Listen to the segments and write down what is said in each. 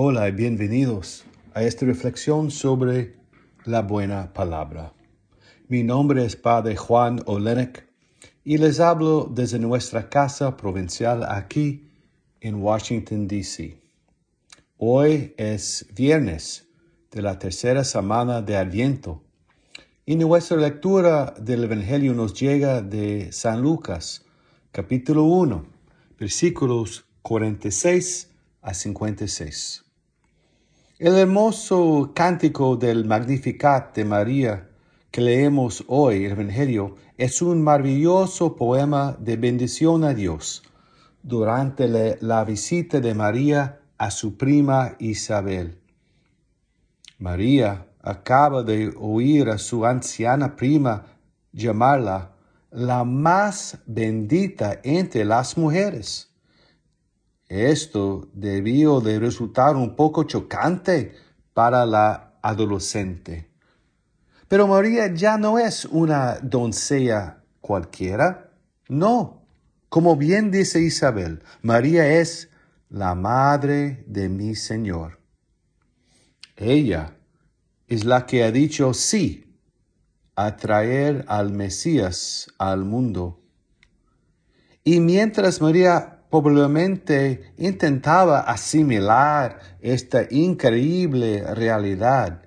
Hola y bienvenidos a esta reflexión sobre la buena palabra. Mi nombre es Padre Juan Olenek y les hablo desde nuestra casa provincial aquí en Washington, D.C. Hoy es viernes de la tercera semana de Adviento y nuestra lectura del Evangelio nos llega de San Lucas, capítulo 1, versículos 46 a 56. El hermoso cántico del Magnificat de María que leemos hoy en el Evangelio es un maravilloso poema de bendición a Dios durante la visita de María a su prima Isabel. María acaba de oír a su anciana prima llamarla la más bendita entre las mujeres. Esto debió de resultar un poco chocante para la adolescente. Pero María ya no es una doncella cualquiera. No, como bien dice Isabel, María es la madre de mi Señor. Ella es la que ha dicho sí a traer al Mesías al mundo. Y mientras María probablemente intentaba asimilar esta increíble realidad,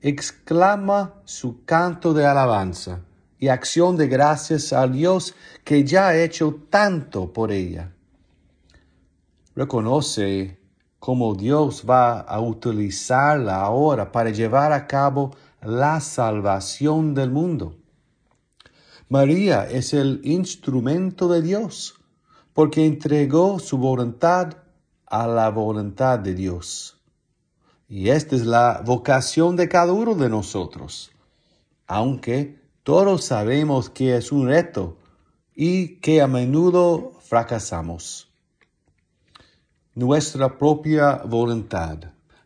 exclama su canto de alabanza y acción de gracias a Dios que ya ha hecho tanto por ella. Reconoce cómo Dios va a utilizarla ahora para llevar a cabo la salvación del mundo. María es el instrumento de Dios porque entregó su voluntad a la voluntad de Dios. Y esta es la vocación de cada uno de nosotros, aunque todos sabemos que es un reto y que a menudo fracasamos. Nuestra propia voluntad,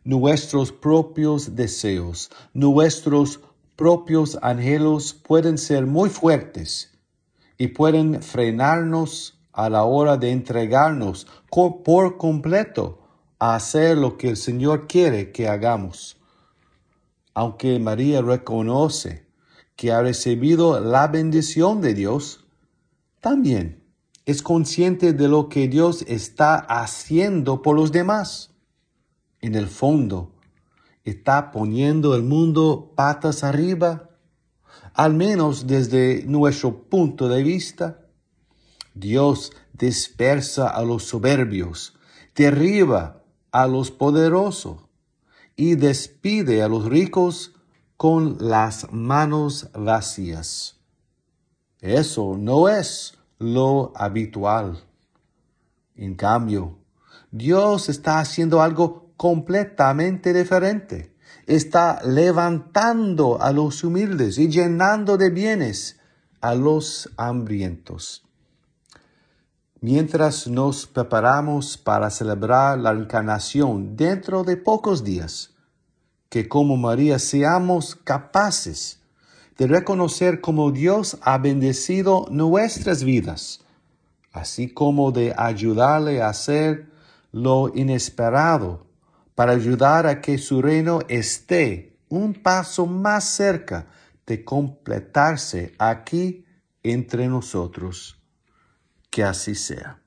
nuestros propios deseos, nuestros propios anhelos pueden ser muy fuertes y pueden frenarnos a la hora de entregarnos por completo a hacer lo que el Señor quiere que hagamos. Aunque María reconoce que ha recibido la bendición de Dios, también es consciente de lo que Dios está haciendo por los demás. En el fondo, está poniendo el mundo patas arriba, al menos desde nuestro punto de vista. Dios dispersa a los soberbios, derriba a los poderosos y despide a los ricos con las manos vacías. Eso no es lo habitual. En cambio, Dios está haciendo algo completamente diferente. Está levantando a los humildes y llenando de bienes a los hambrientos. Mientras nos preparamos para celebrar la encarnación dentro de pocos días, que como María seamos capaces de reconocer cómo Dios ha bendecido nuestras vidas, así como de ayudarle a hacer lo inesperado para ayudar a que su reino esté un paso más cerca de completarse aquí entre nosotros. Que así sea.